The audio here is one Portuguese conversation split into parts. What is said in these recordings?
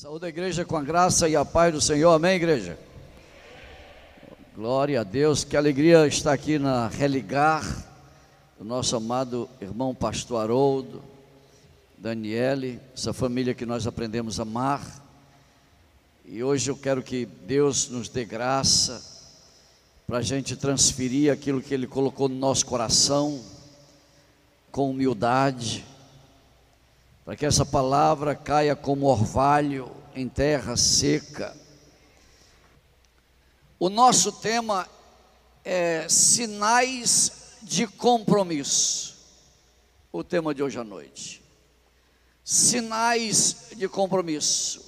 Saúde a igreja com a graça e a paz do Senhor, amém, igreja? Glória a Deus, que alegria estar aqui na Religar, do nosso amado irmão pastor Haroldo, Daniele, essa família que nós aprendemos a amar. E hoje eu quero que Deus nos dê graça para a gente transferir aquilo que Ele colocou no nosso coração, com humildade para que essa palavra caia como orvalho em terra seca. O nosso tema é sinais de compromisso. O tema de hoje à noite. Sinais de compromisso.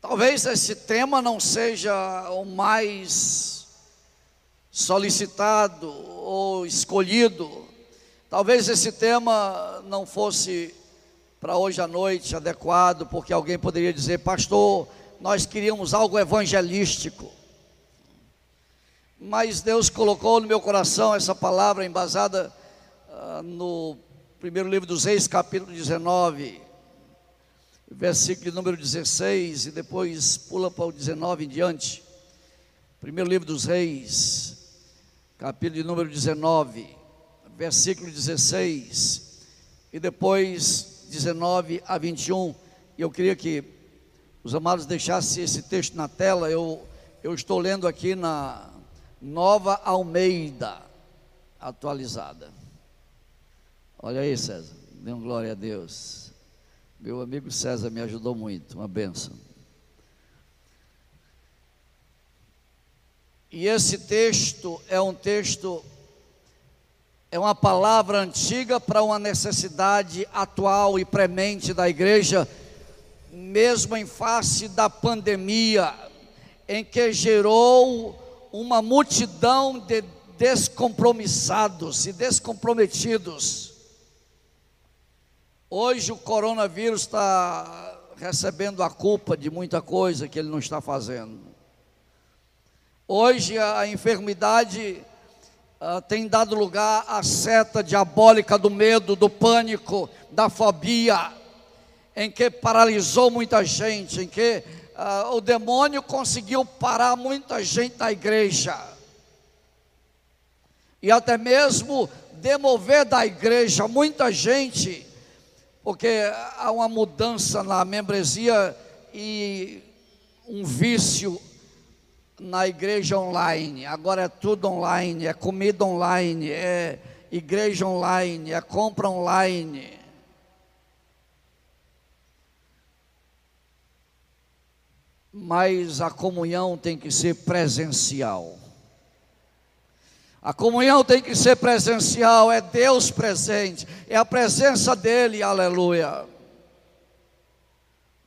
Talvez esse tema não seja o mais solicitado ou escolhido Talvez esse tema não fosse para hoje à noite adequado, porque alguém poderia dizer, pastor, nós queríamos algo evangelístico. Mas Deus colocou no meu coração essa palavra embasada uh, no primeiro livro dos Reis, capítulo 19, versículo número 16, e depois pula para o 19 em diante. Primeiro livro dos Reis, capítulo de número 19 versículo 16, e depois 19 a 21. E eu queria que os amados deixassem esse texto na tela. Eu, eu estou lendo aqui na Nova Almeida, atualizada. Olha aí, César, dê uma glória a Deus. Meu amigo César me ajudou muito, uma benção. E esse texto é um texto é uma palavra antiga para uma necessidade atual e premente da igreja, mesmo em face da pandemia, em que gerou uma multidão de descompromissados e descomprometidos. Hoje o coronavírus está recebendo a culpa de muita coisa que ele não está fazendo. Hoje a enfermidade uh, tem dado lugar à seta diabólica do medo, do pânico, da fobia, em que paralisou muita gente, em que uh, o demônio conseguiu parar muita gente da igreja, e até mesmo demover da igreja muita gente, porque há uma mudança na membresia e um vício na igreja online. Agora é tudo online, é comida online, é igreja online, é compra online. Mas a comunhão tem que ser presencial. A comunhão tem que ser presencial, é Deus presente, é a presença dEle, aleluia.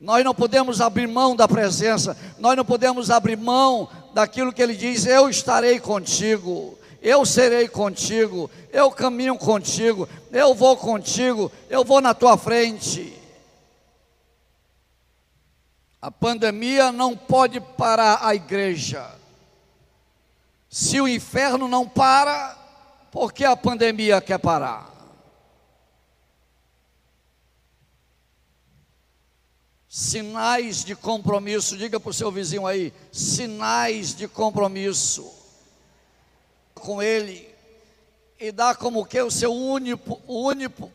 Nós não podemos abrir mão da presença, nós não podemos abrir mão daquilo que ele diz: Eu estarei contigo, eu serei contigo, eu caminho contigo, eu vou contigo, eu vou na tua frente. A pandemia não pode parar a igreja. Se o inferno não para, por que a pandemia quer parar? Sinais de compromisso, diga para o seu vizinho aí, sinais de compromisso com Ele, e dá como que o seu único, único,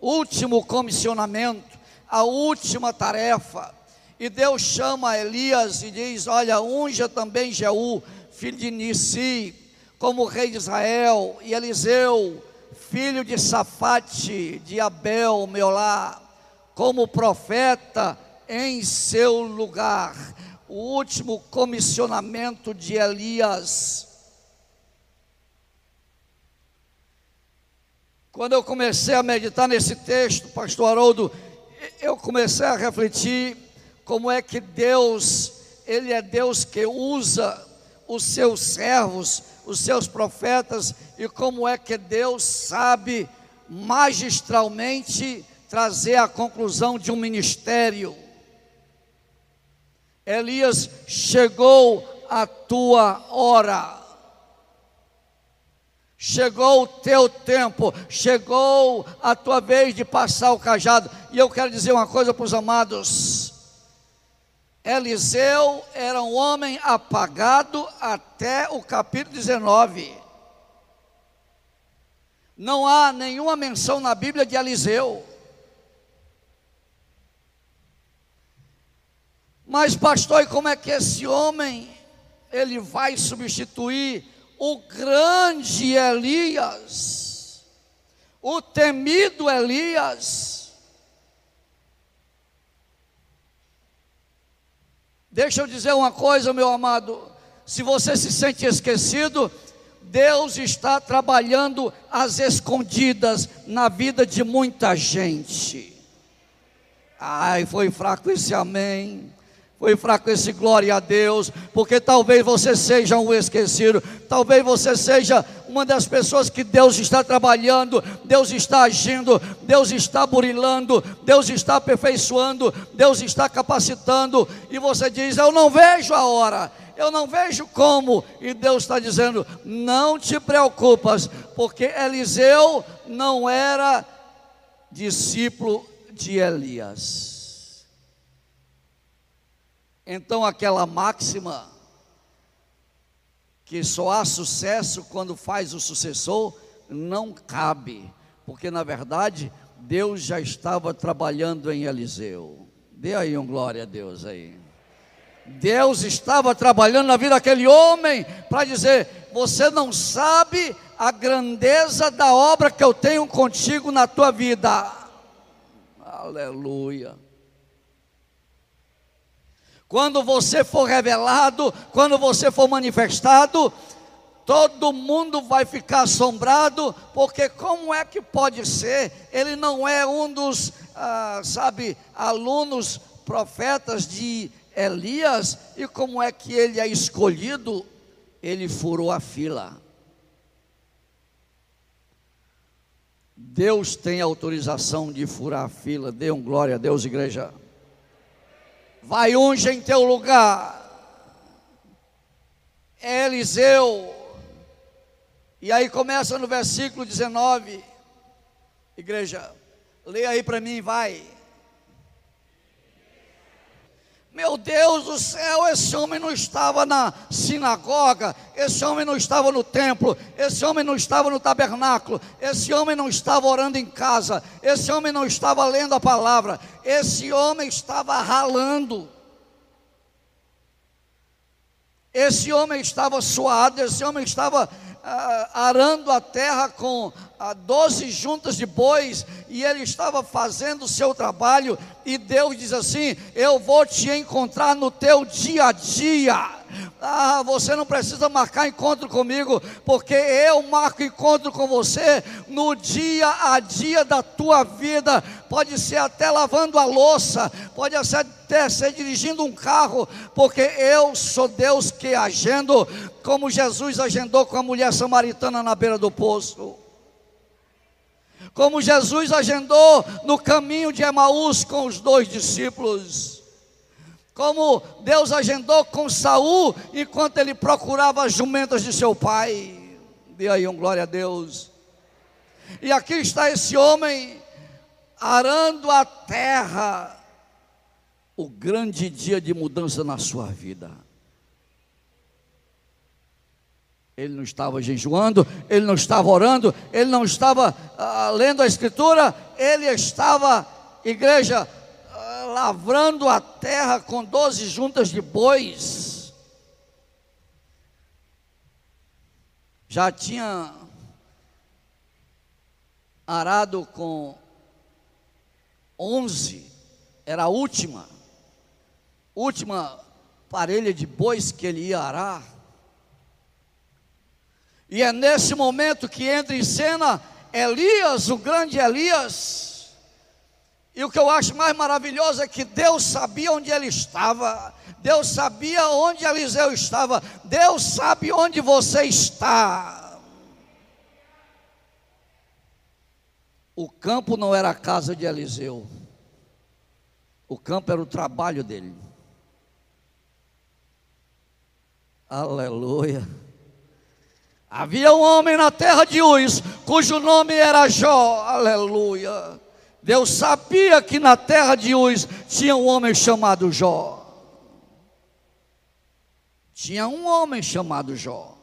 último comissionamento, a última tarefa. E Deus chama Elias e diz: Olha, unja também Jeú, filho de Nissi, como rei de Israel, e Eliseu, filho de Safate, de Abel, meu lar como profeta em seu lugar. O último comissionamento de Elias. Quando eu comecei a meditar nesse texto, pastor Haroldo, eu comecei a refletir como é que Deus, Ele é Deus que usa os seus servos, os seus profetas, e como é que Deus sabe magistralmente trazer a conclusão de um ministério. Elias, chegou a tua hora. Chegou o teu tempo, chegou a tua vez de passar o cajado. E eu quero dizer uma coisa para os amados: Eliseu era um homem apagado até o capítulo 19. Não há nenhuma menção na Bíblia de Eliseu. Mas pastor, e como é que esse homem ele vai substituir o grande Elias, o temido Elias? Deixa eu dizer uma coisa, meu amado. Se você se sente esquecido, Deus está trabalhando às escondidas na vida de muita gente. Ai, foi fraco esse amém. Foi fraco esse glória a Deus, porque talvez você seja um esquecido, talvez você seja uma das pessoas que Deus está trabalhando, Deus está agindo, Deus está burilando, Deus está aperfeiçoando, Deus está capacitando, e você diz: Eu não vejo a hora, eu não vejo como, e Deus está dizendo: Não te preocupas, porque Eliseu não era discípulo de Elias. Então, aquela máxima que só há sucesso quando faz o sucessor, não cabe, porque na verdade Deus já estava trabalhando em Eliseu. Dê aí um glória a Deus aí. Deus estava trabalhando na vida daquele homem para dizer: você não sabe a grandeza da obra que eu tenho contigo na tua vida. Aleluia. Quando você for revelado, quando você for manifestado, todo mundo vai ficar assombrado, porque como é que pode ser? Ele não é um dos, ah, sabe, alunos profetas de Elias, e como é que ele é escolhido? Ele furou a fila. Deus tem autorização de furar a fila, dê um glória a Deus, igreja vai unge em teu lugar. É Eliseu. E aí começa no versículo 19. Igreja, leia aí para mim, vai. Meu Deus do céu, esse homem não estava na sinagoga, esse homem não estava no templo, esse homem não estava no tabernáculo, esse homem não estava orando em casa, esse homem não estava lendo a palavra, esse homem estava ralando. Esse homem estava suado, esse homem estava arando a terra com doze juntas de bois, e ele estava fazendo o seu trabalho, e Deus diz assim: Eu vou te encontrar no teu dia a dia. Ah, você não precisa marcar encontro comigo, porque eu marco encontro com você no dia a dia da tua vida. Pode ser até lavando a louça, pode até ser dirigindo um carro, porque eu sou Deus que agendo, como Jesus agendou com a mulher samaritana na beira do poço como Jesus agendou no caminho de Emaús com os dois discípulos como Deus agendou com Saul enquanto ele procurava as jumentas de seu pai. Dê aí um glória a Deus. E aqui está esse homem arando a terra. O grande dia de mudança na sua vida. Ele não estava jejuando, ele não estava orando, ele não estava ah, lendo a Escritura, ele estava, igreja, lavrando a terra com doze juntas de bois. Já tinha arado com onze, era a última, última parelha de bois que ele ia arar. E é nesse momento que entra em cena Elias, o grande Elias, e o que eu acho mais maravilhoso é que Deus sabia onde ele estava, Deus sabia onde Eliseu estava, Deus sabe onde você está. O campo não era a casa de Eliseu, o campo era o trabalho dele. Aleluia. Havia um homem na terra de Uz, cujo nome era Jó, aleluia. Deus sabia que na terra de Uz tinha um homem chamado Jó. Tinha um homem chamado Jó,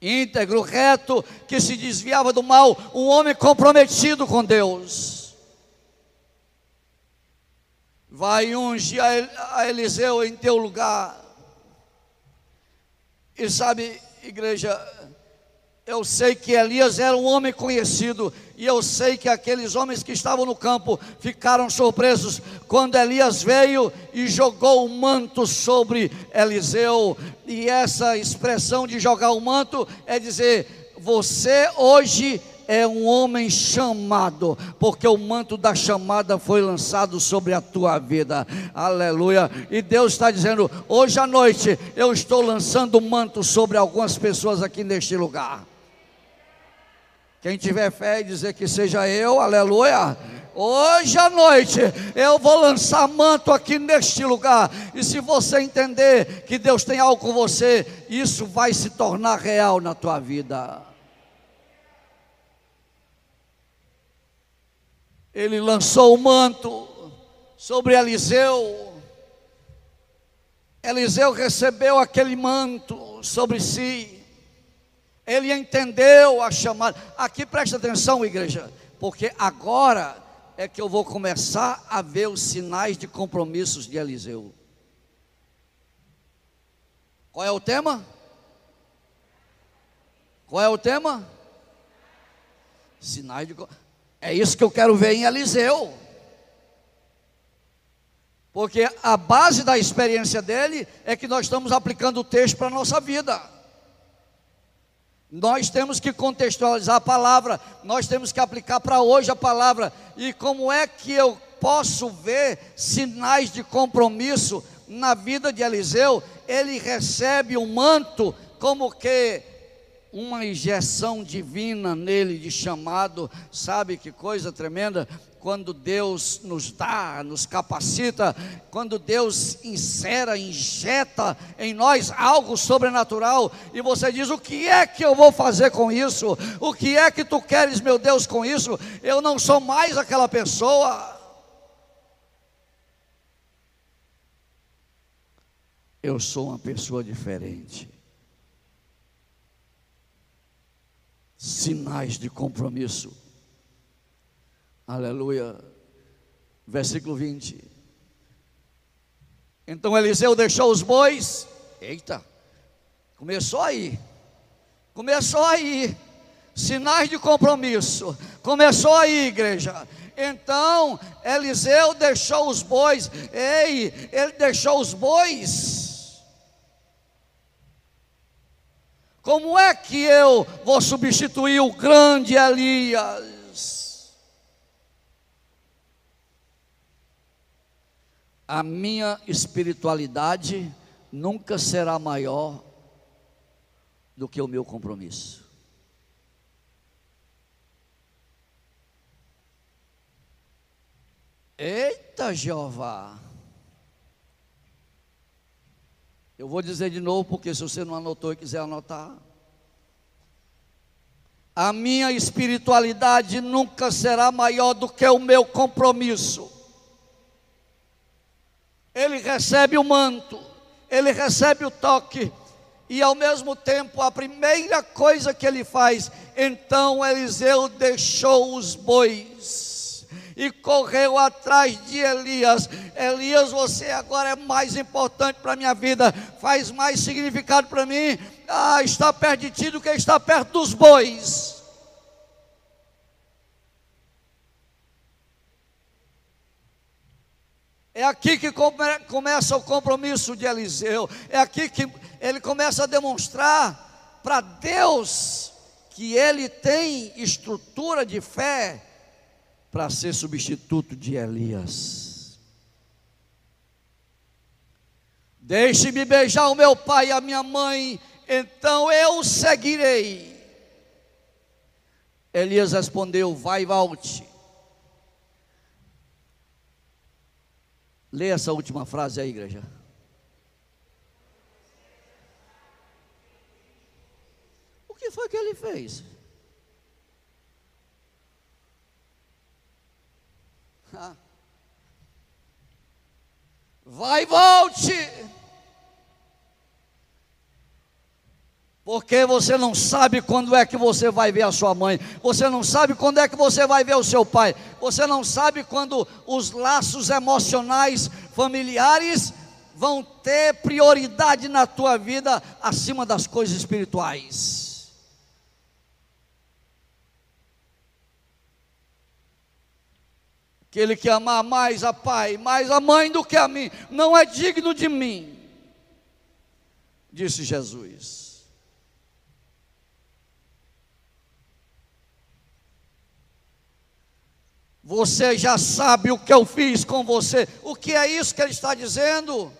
íntegro, reto, que se desviava do mal, um homem comprometido com Deus. Vai unge a Eliseu em teu lugar. E sabe, igreja, eu sei que Elias era um homem conhecido, e eu sei que aqueles homens que estavam no campo ficaram surpresos quando Elias veio e jogou o manto sobre Eliseu. E essa expressão de jogar o manto é dizer: você hoje é um homem chamado, porque o manto da chamada foi lançado sobre a tua vida. Aleluia. E Deus está dizendo: hoje à noite eu estou lançando o manto sobre algumas pessoas aqui neste lugar. Quem tiver fé e dizer que seja eu, aleluia. Hoje à noite eu vou lançar manto aqui neste lugar. E se você entender que Deus tem algo com você, isso vai se tornar real na tua vida. ele lançou o manto sobre Eliseu. Eliseu recebeu aquele manto sobre si. Ele entendeu a chamada. Aqui presta atenção, igreja, porque agora é que eu vou começar a ver os sinais de compromissos de Eliseu. Qual é o tema? Qual é o tema? Sinais de. É isso que eu quero ver em Eliseu. Porque a base da experiência dele é que nós estamos aplicando o texto para a nossa vida. Nós temos que contextualizar a palavra, nós temos que aplicar para hoje a palavra. E como é que eu posso ver sinais de compromisso na vida de Eliseu? Ele recebe um manto como que uma injeção divina nele de chamado, sabe que coisa tremenda? Quando Deus nos dá, nos capacita, quando Deus insera, injeta em nós algo sobrenatural, e você diz: O que é que eu vou fazer com isso? O que é que tu queres, meu Deus, com isso? Eu não sou mais aquela pessoa. Eu sou uma pessoa diferente. sinais de compromisso. Aleluia. Versículo 20. Então Eliseu deixou os bois. Eita, começou aí. Começou aí. Sinais de compromisso. Começou aí, igreja. Então Eliseu deixou os bois. Ei, ele deixou os bois Como é que eu vou substituir o grande Elias? A minha espiritualidade nunca será maior do que o meu compromisso. Eita Jeová! Eu vou dizer de novo, porque se você não anotou e quiser anotar. A minha espiritualidade nunca será maior do que o meu compromisso. Ele recebe o manto, ele recebe o toque, e ao mesmo tempo, a primeira coisa que ele faz, então Eliseu deixou os bois e correu atrás de Elias. Elias, você agora é mais importante para a minha vida, faz mais significado para mim. Ah, está perto de ti do que está perto dos bois. É aqui que come, começa o compromisso de Eliseu. É aqui que ele começa a demonstrar para Deus que ele tem estrutura de fé para ser substituto de Elias. Deixe-me beijar o meu pai e a minha mãe, então eu seguirei. Elias respondeu: Vai e volte. Leia essa última frase aí, igreja. fez. Vai e volte. Porque você não sabe quando é que você vai ver a sua mãe, você não sabe quando é que você vai ver o seu pai, você não sabe quando os laços emocionais familiares vão ter prioridade na tua vida acima das coisas espirituais. Aquele que amar mais a pai, mais a mãe do que a mim, não é digno de mim, disse Jesus. Você já sabe o que eu fiz com você. O que é isso que ele está dizendo?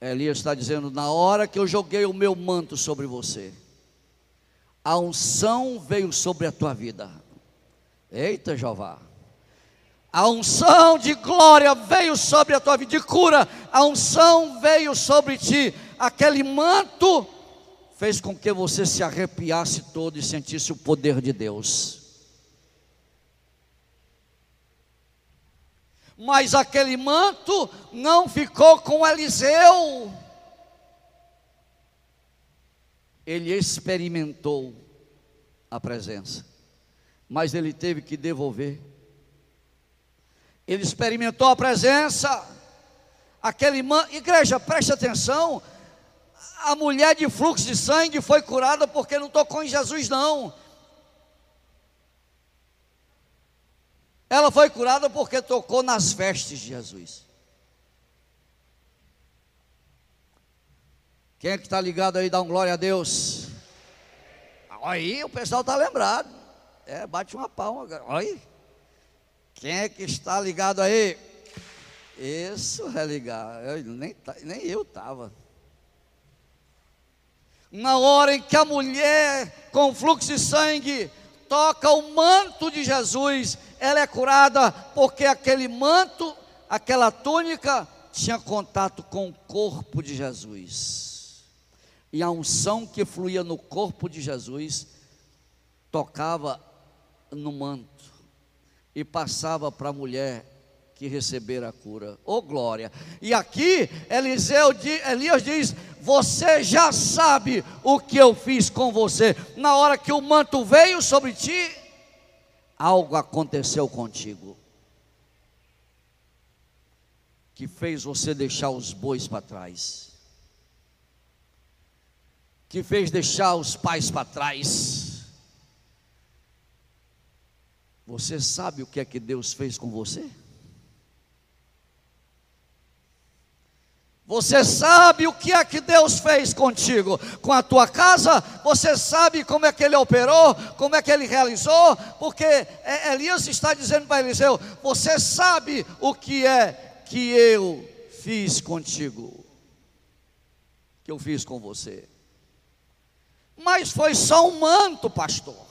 Elias está dizendo: na hora que eu joguei o meu manto sobre você, a unção veio sobre a tua vida. Eita, Jeová. A unção de glória veio sobre a tua vida, de cura, a unção veio sobre ti. Aquele manto fez com que você se arrepiasse todo e sentisse o poder de Deus. Mas aquele manto não ficou com Eliseu. Ele experimentou a presença, mas ele teve que devolver. Ele experimentou a presença. Aquele manto, igreja, preste atenção. A mulher de fluxo de sangue foi curada porque não tocou em Jesus, não Ela foi curada porque tocou nas vestes de Jesus. Quem é que está ligado aí, dá um glória a Deus. Aí o pessoal está lembrado. É, bate uma palma. Olha. Quem é que está ligado aí? Isso é ligar. Eu, nem, nem eu estava. Na hora em que a mulher com fluxo de sangue toca o manto de Jesus, ela é curada porque aquele manto, aquela túnica, tinha contato com o corpo de Jesus. E a unção que fluía no corpo de Jesus tocava no manto e passava para a mulher que recebera a cura. Ô oh, glória! E aqui Eliseu, Elias diz: Você já sabe o que eu fiz com você. Na hora que o manto veio sobre ti, algo aconteceu contigo que fez você deixar os bois para trás, que fez deixar os pais para trás. Você sabe o que é que Deus fez com você? Você sabe o que é que Deus fez contigo, com a tua casa, você sabe como é que ele operou, como é que ele realizou, porque Elias está dizendo para Eliseu: Você sabe o que é que eu fiz contigo, que eu fiz com você. Mas foi só um manto, pastor.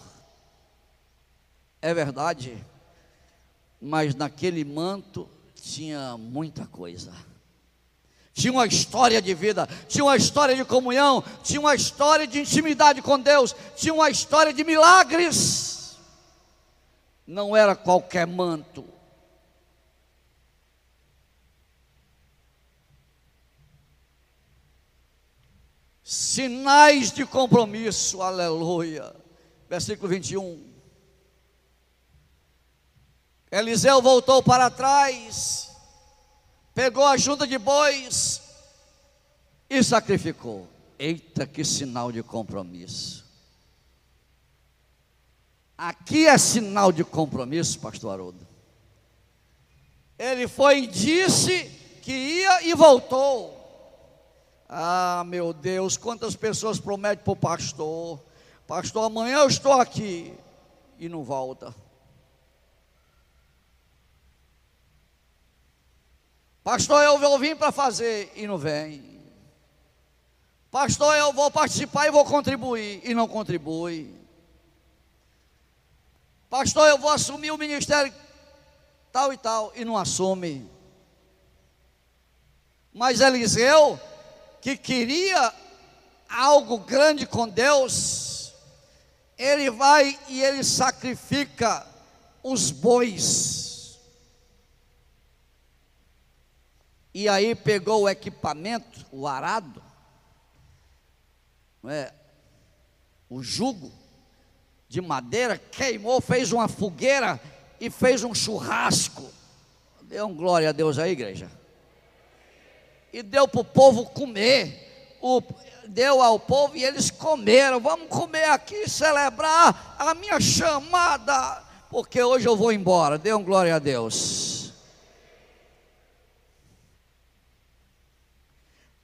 É verdade, mas naquele manto tinha muita coisa tinha uma história de vida, tinha uma história de comunhão, tinha uma história de intimidade com Deus, tinha uma história de milagres. Não era qualquer manto. Sinais de compromisso, aleluia. Versículo 21. Eliseu voltou para trás pegou a junta de bois e sacrificou. Eita, que sinal de compromisso. Aqui é sinal de compromisso, pastor Haroldo. Ele foi e disse que ia e voltou. Ah, meu Deus, quantas pessoas prometem para o pastor: Pastor, amanhã eu estou aqui e não volta. Pastor, eu vou vir para fazer e não vem. Pastor, eu vou participar e vou contribuir e não contribui. Pastor, eu vou assumir o ministério tal e tal e não assume. Mas Eliseu, que queria algo grande com Deus, ele vai e ele sacrifica os bois. E aí pegou o equipamento, o arado, é, o jugo de madeira, queimou, fez uma fogueira e fez um churrasco. Deu um glória a Deus aí, igreja. E deu para o povo comer. O, deu ao povo e eles comeram. Vamos comer aqui, celebrar a minha chamada, porque hoje eu vou embora. Dê um glória a Deus.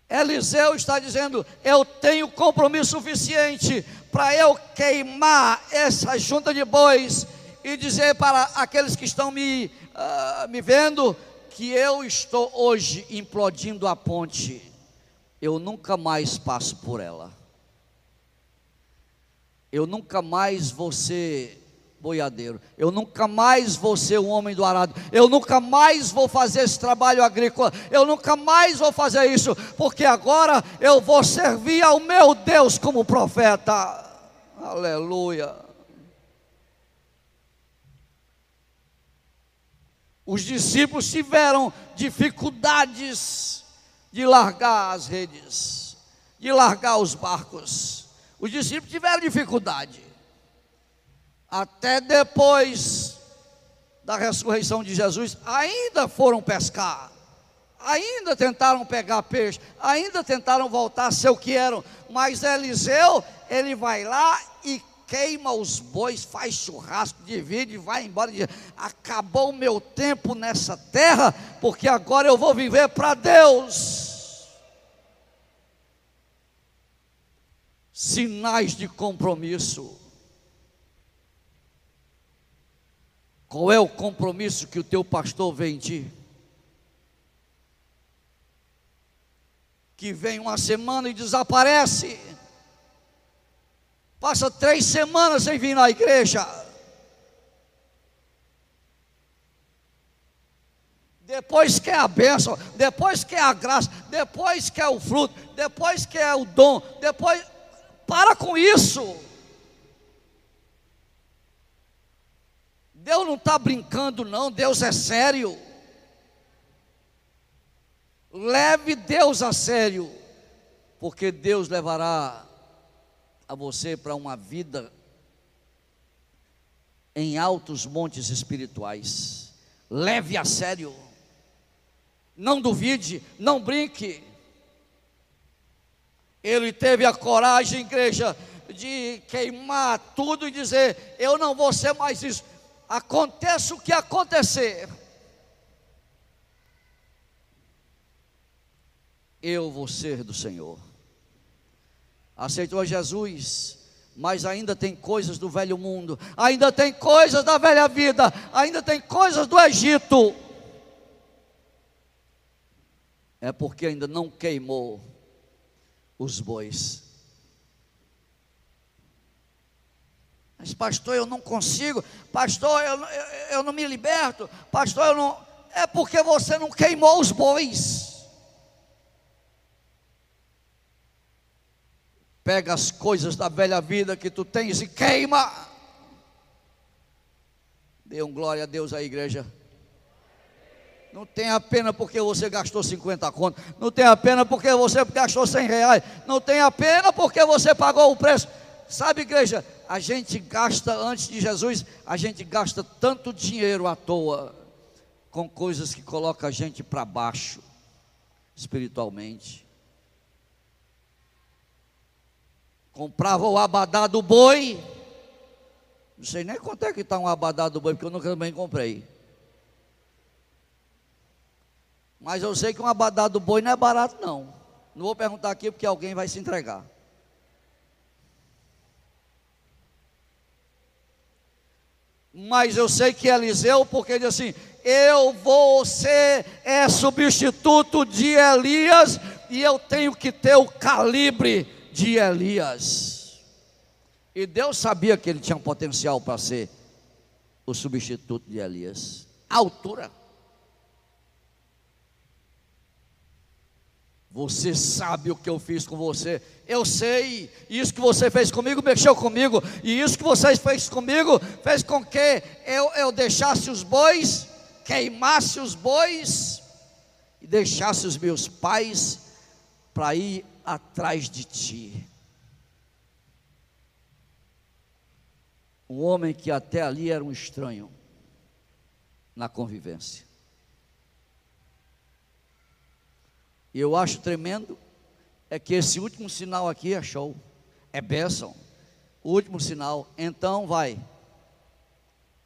Eliseu está dizendo: Eu tenho compromisso suficiente para eu queimar essa junta de bois e dizer para aqueles que estão me, uh, me vendo que eu estou hoje implodindo a ponte eu nunca mais passo por ela. Eu nunca mais vou ser boiadeiro. Eu nunca mais vou ser um homem do arado. Eu nunca mais vou fazer esse trabalho agrícola. Eu nunca mais vou fazer isso, porque agora eu vou servir ao meu Deus como profeta. Aleluia. Os discípulos tiveram dificuldades de largar as redes, de largar os barcos. Os discípulos tiveram dificuldade. Até depois da ressurreição de Jesus, ainda foram pescar, ainda tentaram pegar peixe, ainda tentaram voltar a ser o que eram, mas Eliseu, ele vai lá e queima os bois, faz churrasco, divide, vai embora. Diz, Acabou o meu tempo nessa terra, porque agora eu vou viver para Deus. Sinais de compromisso. Qual é o compromisso que o teu pastor vê em ti? Que vem uma semana e desaparece Passa três semanas sem vir na igreja. Depois quer a bênção, depois quer a graça, depois quer o fruto, depois quer o dom, depois. Para com isso. Deus não está brincando, não, Deus é sério. Leve Deus a sério, porque Deus levará a você para uma vida em altos montes espirituais. Leve a sério. Não duvide, não brinque. Ele teve a coragem, igreja, de queimar tudo e dizer: Eu não vou ser mais isso. Aconteça o que acontecer. Eu vou ser do Senhor aceitou Jesus, mas ainda tem coisas do velho mundo, ainda tem coisas da velha vida, ainda tem coisas do Egito. É porque ainda não queimou os bois. Mas, pastor, eu não consigo, pastor, eu, eu, eu não me liberto, pastor, eu não. É porque você não queimou os bois. pega as coisas da velha vida que tu tens e queima. Dê um glória a Deus à igreja. Não tenha pena porque você gastou 50 contas. Não tenha pena porque você gastou 100 reais. Não tenha pena porque você pagou o preço. Sabe, igreja, a gente gasta antes de Jesus, a gente gasta tanto dinheiro à toa com coisas que colocam a gente para baixo espiritualmente. comprava o abadá do boi. Não sei nem quanto é que está um abadá do boi, porque eu nunca também comprei. Mas eu sei que um abadá do boi não é barato, não. Não vou perguntar aqui porque alguém vai se entregar. Mas eu sei que Eliseu, porque ele diz assim: Eu vou ser é substituto de Elias e eu tenho que ter o calibre de Elias. E Deus sabia que ele tinha um potencial para ser o substituto de Elias. A altura. Você sabe o que eu fiz com você. Eu sei. Isso que você fez comigo mexeu comigo. E isso que você fez comigo fez com que eu, eu deixasse os bois, queimasse os bois e deixasse os meus pais para ir atrás de ti. Um homem que até ali era um estranho na convivência. E eu acho tremendo é que esse último sinal aqui é show, é bênção. O último sinal, então vai.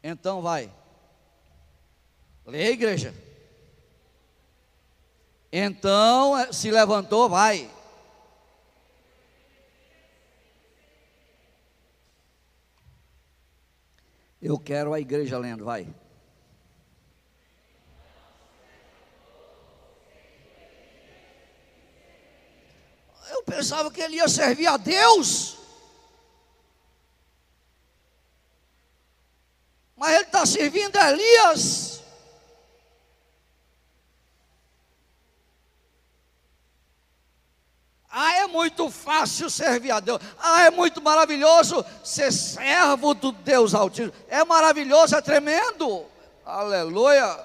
Então vai. Leia, igreja. Então eh, se levantou, vai. Eu quero a igreja lendo, vai. Eu pensava que ele ia servir a Deus. Mas ele está servindo a Elias. Ah, é muito fácil servir a Deus. Ah, é muito maravilhoso ser servo do Deus Altíssimo. É maravilhoso, é tremendo. Aleluia.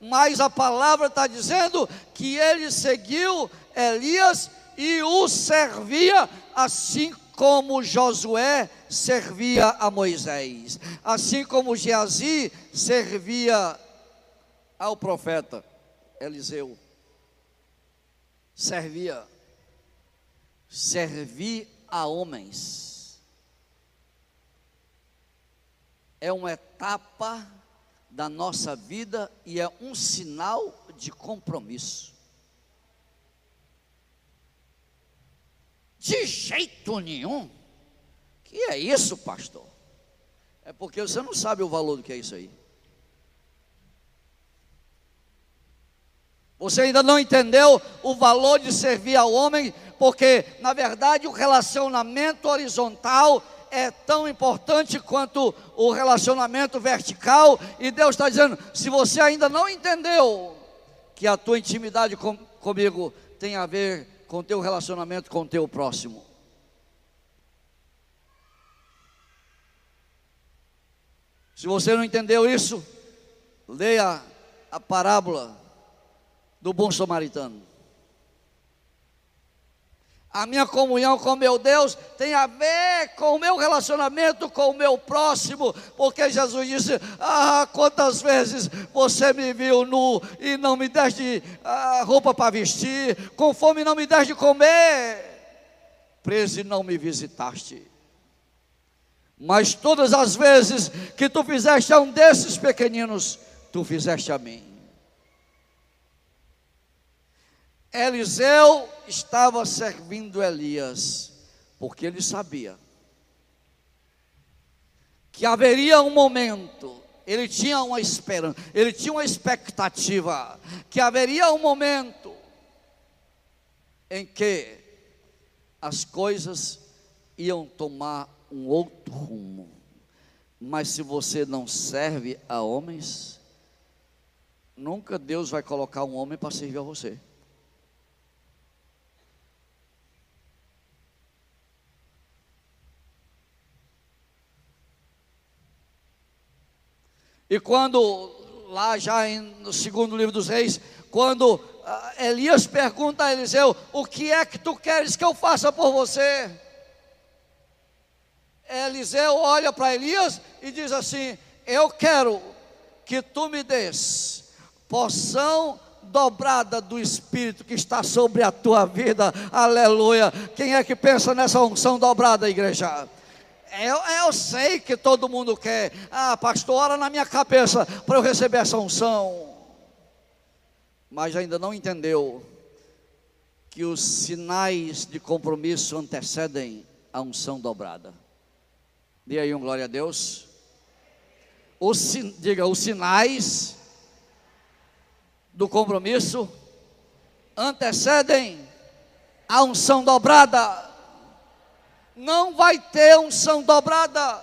Mas a palavra está dizendo que ele seguiu Elias e o servia assim como Josué servia a Moisés, assim como Geazi servia ao profeta Eliseu. Servia, servir a homens. É uma etapa da nossa vida e é um sinal de compromisso. De jeito nenhum. Que é isso, pastor? É porque você não sabe o valor do que é isso aí. Você ainda não entendeu o valor de servir ao homem, porque, na verdade, o relacionamento horizontal é tão importante quanto o relacionamento vertical, e Deus está dizendo: se você ainda não entendeu que a tua intimidade com, comigo tem a ver com teu relacionamento com teu próximo. Se você não entendeu isso, leia a parábola do bom samaritano. A minha comunhão com meu Deus tem a ver com o meu relacionamento com o meu próximo, porque Jesus disse: Ah, quantas vezes você me viu nu e não me deste ah, roupa para vestir, com fome não me deste comer, preso e não me visitaste. Mas todas as vezes que tu fizeste a um desses pequeninos, tu fizeste a mim. Eliseu estava servindo Elias, porque ele sabia que haveria um momento, ele tinha uma esperança, ele tinha uma expectativa, que haveria um momento em que as coisas iam tomar um outro rumo. Mas se você não serve a homens, nunca Deus vai colocar um homem para servir a você. E quando, lá já em, no segundo livro dos reis, quando uh, Elias pergunta a Eliseu: O que é que tu queres que eu faça por você? Eliseu olha para Elias e diz assim: Eu quero que tu me des porção dobrada do Espírito que está sobre a tua vida, aleluia. Quem é que pensa nessa unção dobrada, igreja? Eu, eu sei que todo mundo quer. Ah, pastor, ora na minha cabeça para eu receber essa unção. Mas ainda não entendeu que os sinais de compromisso antecedem a unção dobrada. Dê aí um glória a Deus. Os, diga, os sinais do compromisso antecedem a unção dobrada não vai ter unção dobrada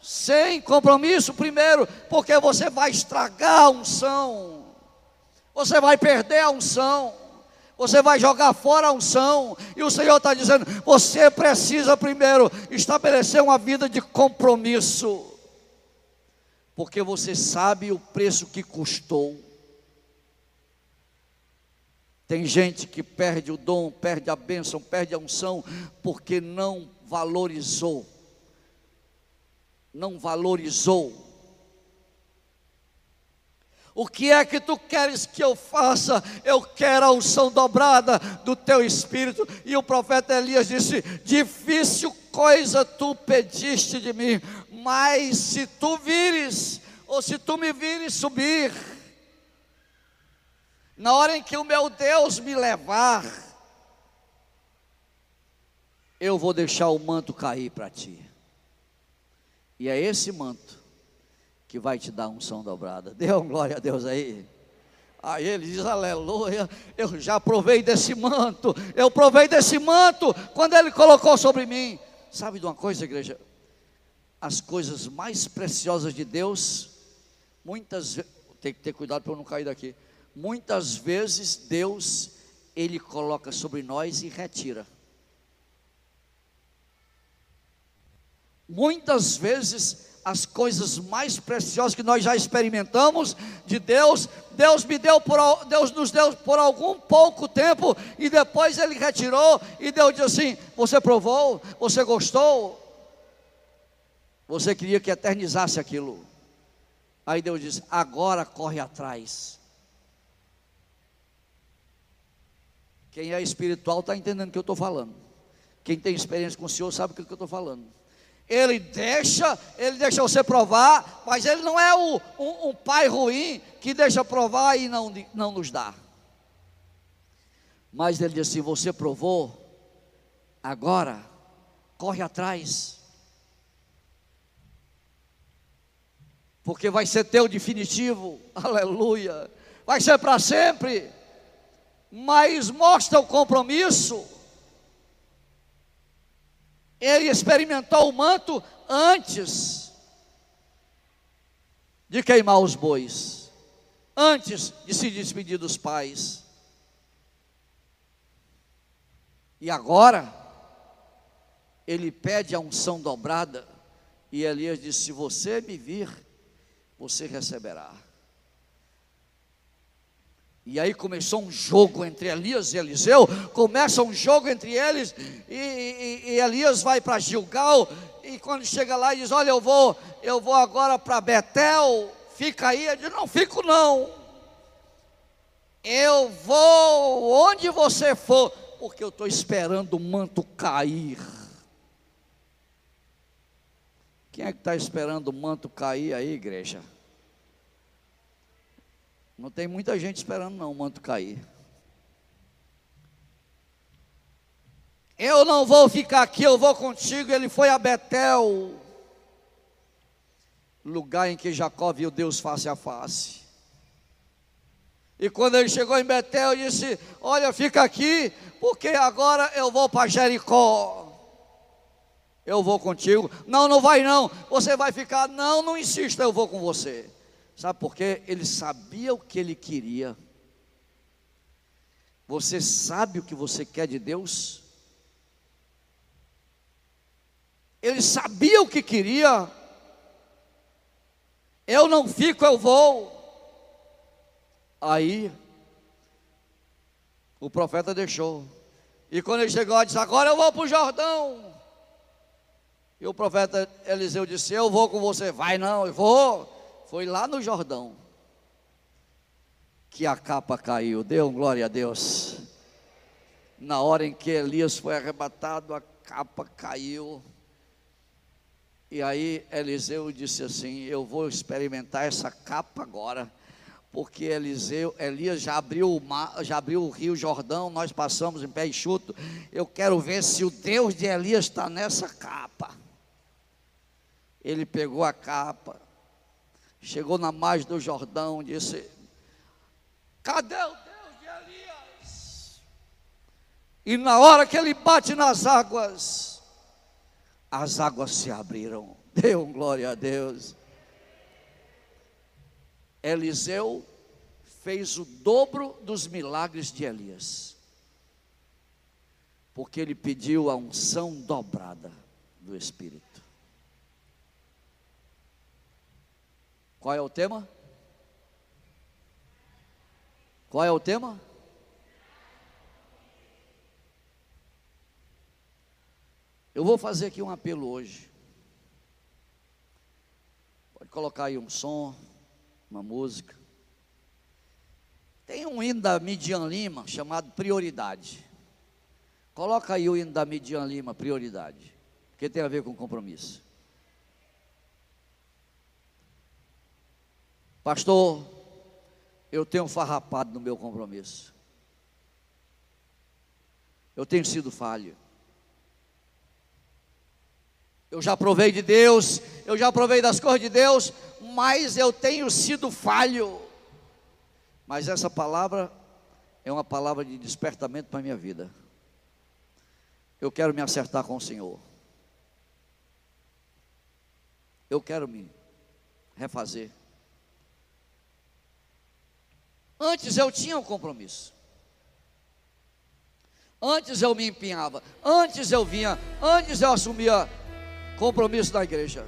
sem compromisso primeiro, porque você vai estragar a unção, você vai perder a unção, Você vai jogar fora a unção. E o Senhor está dizendo: você precisa primeiro estabelecer uma vida de compromisso. Porque você sabe o preço que custou. Tem gente que perde o dom, perde a bênção, perde a unção, porque não valorizou. Não valorizou. O que é que tu queres que eu faça? Eu quero a unção dobrada do teu espírito. E o profeta Elias disse: Difícil coisa tu pediste de mim, mas se tu vires, ou se tu me vires subir, na hora em que o meu Deus me levar, eu vou deixar o manto cair para ti. E é esse manto que vai te dar unção dobrada. Dê uma glória a Deus aí. Aí ele diz, aleluia, eu já provei desse manto, eu provei desse manto quando ele colocou sobre mim. Sabe de uma coisa, igreja? As coisas mais preciosas de Deus, muitas vezes, tem que ter cuidado para eu não cair daqui muitas vezes Deus, Ele coloca sobre nós e retira. Muitas vezes as coisas mais preciosas que nós já experimentamos de Deus, Deus me deu por Deus nos deu por algum pouco tempo e depois ele retirou e Deus disse assim: "Você provou? Você gostou? Você queria que eternizasse aquilo?" Aí Deus disse: "Agora corre atrás." Quem é espiritual está entendendo o que eu estou falando. Quem tem experiência com o Senhor sabe o que eu estou falando. Ele deixa, ele deixa você provar, mas ele não é o, um, um, pai ruim que deixa provar e não, não nos dá. Mas ele diz assim: você provou, agora corre atrás, porque vai ser teu definitivo, aleluia, vai ser para sempre mas mostra o compromisso. Ele experimentou o manto antes de queimar os bois, antes de se despedir dos pais. E agora, ele pede a unção dobrada, e Elias disse: Se você me vir, você receberá. E aí começou um jogo entre Elias e Eliseu. Começa um jogo entre eles. E, e, e Elias vai para Gilgal. E quando chega lá, diz: Olha, eu vou, eu vou agora para Betel. Fica aí. Ele diz: Não fico, não. Eu vou onde você for, porque eu estou esperando o manto cair. Quem é que está esperando o manto cair aí, igreja? Não tem muita gente esperando não o manto cair. Eu não vou ficar aqui, eu vou contigo. Ele foi a Betel, lugar em que Jacó viu Deus face a face. E quando ele chegou em Betel, disse: Olha, fica aqui, porque agora eu vou para Jericó. Eu vou contigo. Não, não vai não. Você vai ficar. Não, não insista, eu vou com você. Sabe por quê? Ele sabia o que ele queria. Você sabe o que você quer de Deus? Ele sabia o que queria. Eu não fico, eu vou. Aí, o profeta deixou. E quando ele chegou, ele disse: Agora eu vou para o Jordão. E o profeta Eliseu disse: Eu vou com você. Vai não, eu vou. Foi lá no Jordão que a capa caiu. Deu glória a Deus. Na hora em que Elias foi arrebatado, a capa caiu. E aí Eliseu disse assim: Eu vou experimentar essa capa agora, porque Eliseu, Elias já abriu o mar, já abriu o rio Jordão, nós passamos em pé enxuto. Eu quero ver se o Deus de Elias está nessa capa. Ele pegou a capa, Chegou na margem do Jordão, disse: Cadê o Deus de Elias? E na hora que ele bate nas águas, as águas se abriram. Deu glória a Deus. Eliseu fez o dobro dos milagres de Elias. porque ele pediu a unção dobrada do Espírito. Qual é o tema? Qual é o tema? Eu vou fazer aqui um apelo hoje. Pode colocar aí um som, uma música. Tem um hino da Midian Lima chamado Prioridade. Coloca aí o hino da Midian Lima, Prioridade. Que tem a ver com compromisso. Pastor, eu tenho farrapado no meu compromisso. Eu tenho sido falho. Eu já provei de Deus, eu já provei das coisas de Deus, mas eu tenho sido falho. Mas essa palavra é uma palavra de despertamento para a minha vida. Eu quero me acertar com o Senhor. Eu quero me refazer. Antes eu tinha um compromisso. Antes eu me empenhava. Antes eu vinha. Antes eu assumia compromisso da igreja.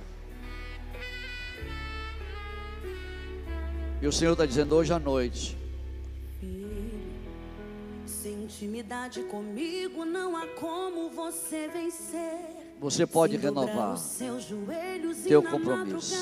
E o Senhor está dizendo hoje à noite. sem intimidade comigo não há como você vencer. Você pode renovar teu compromisso.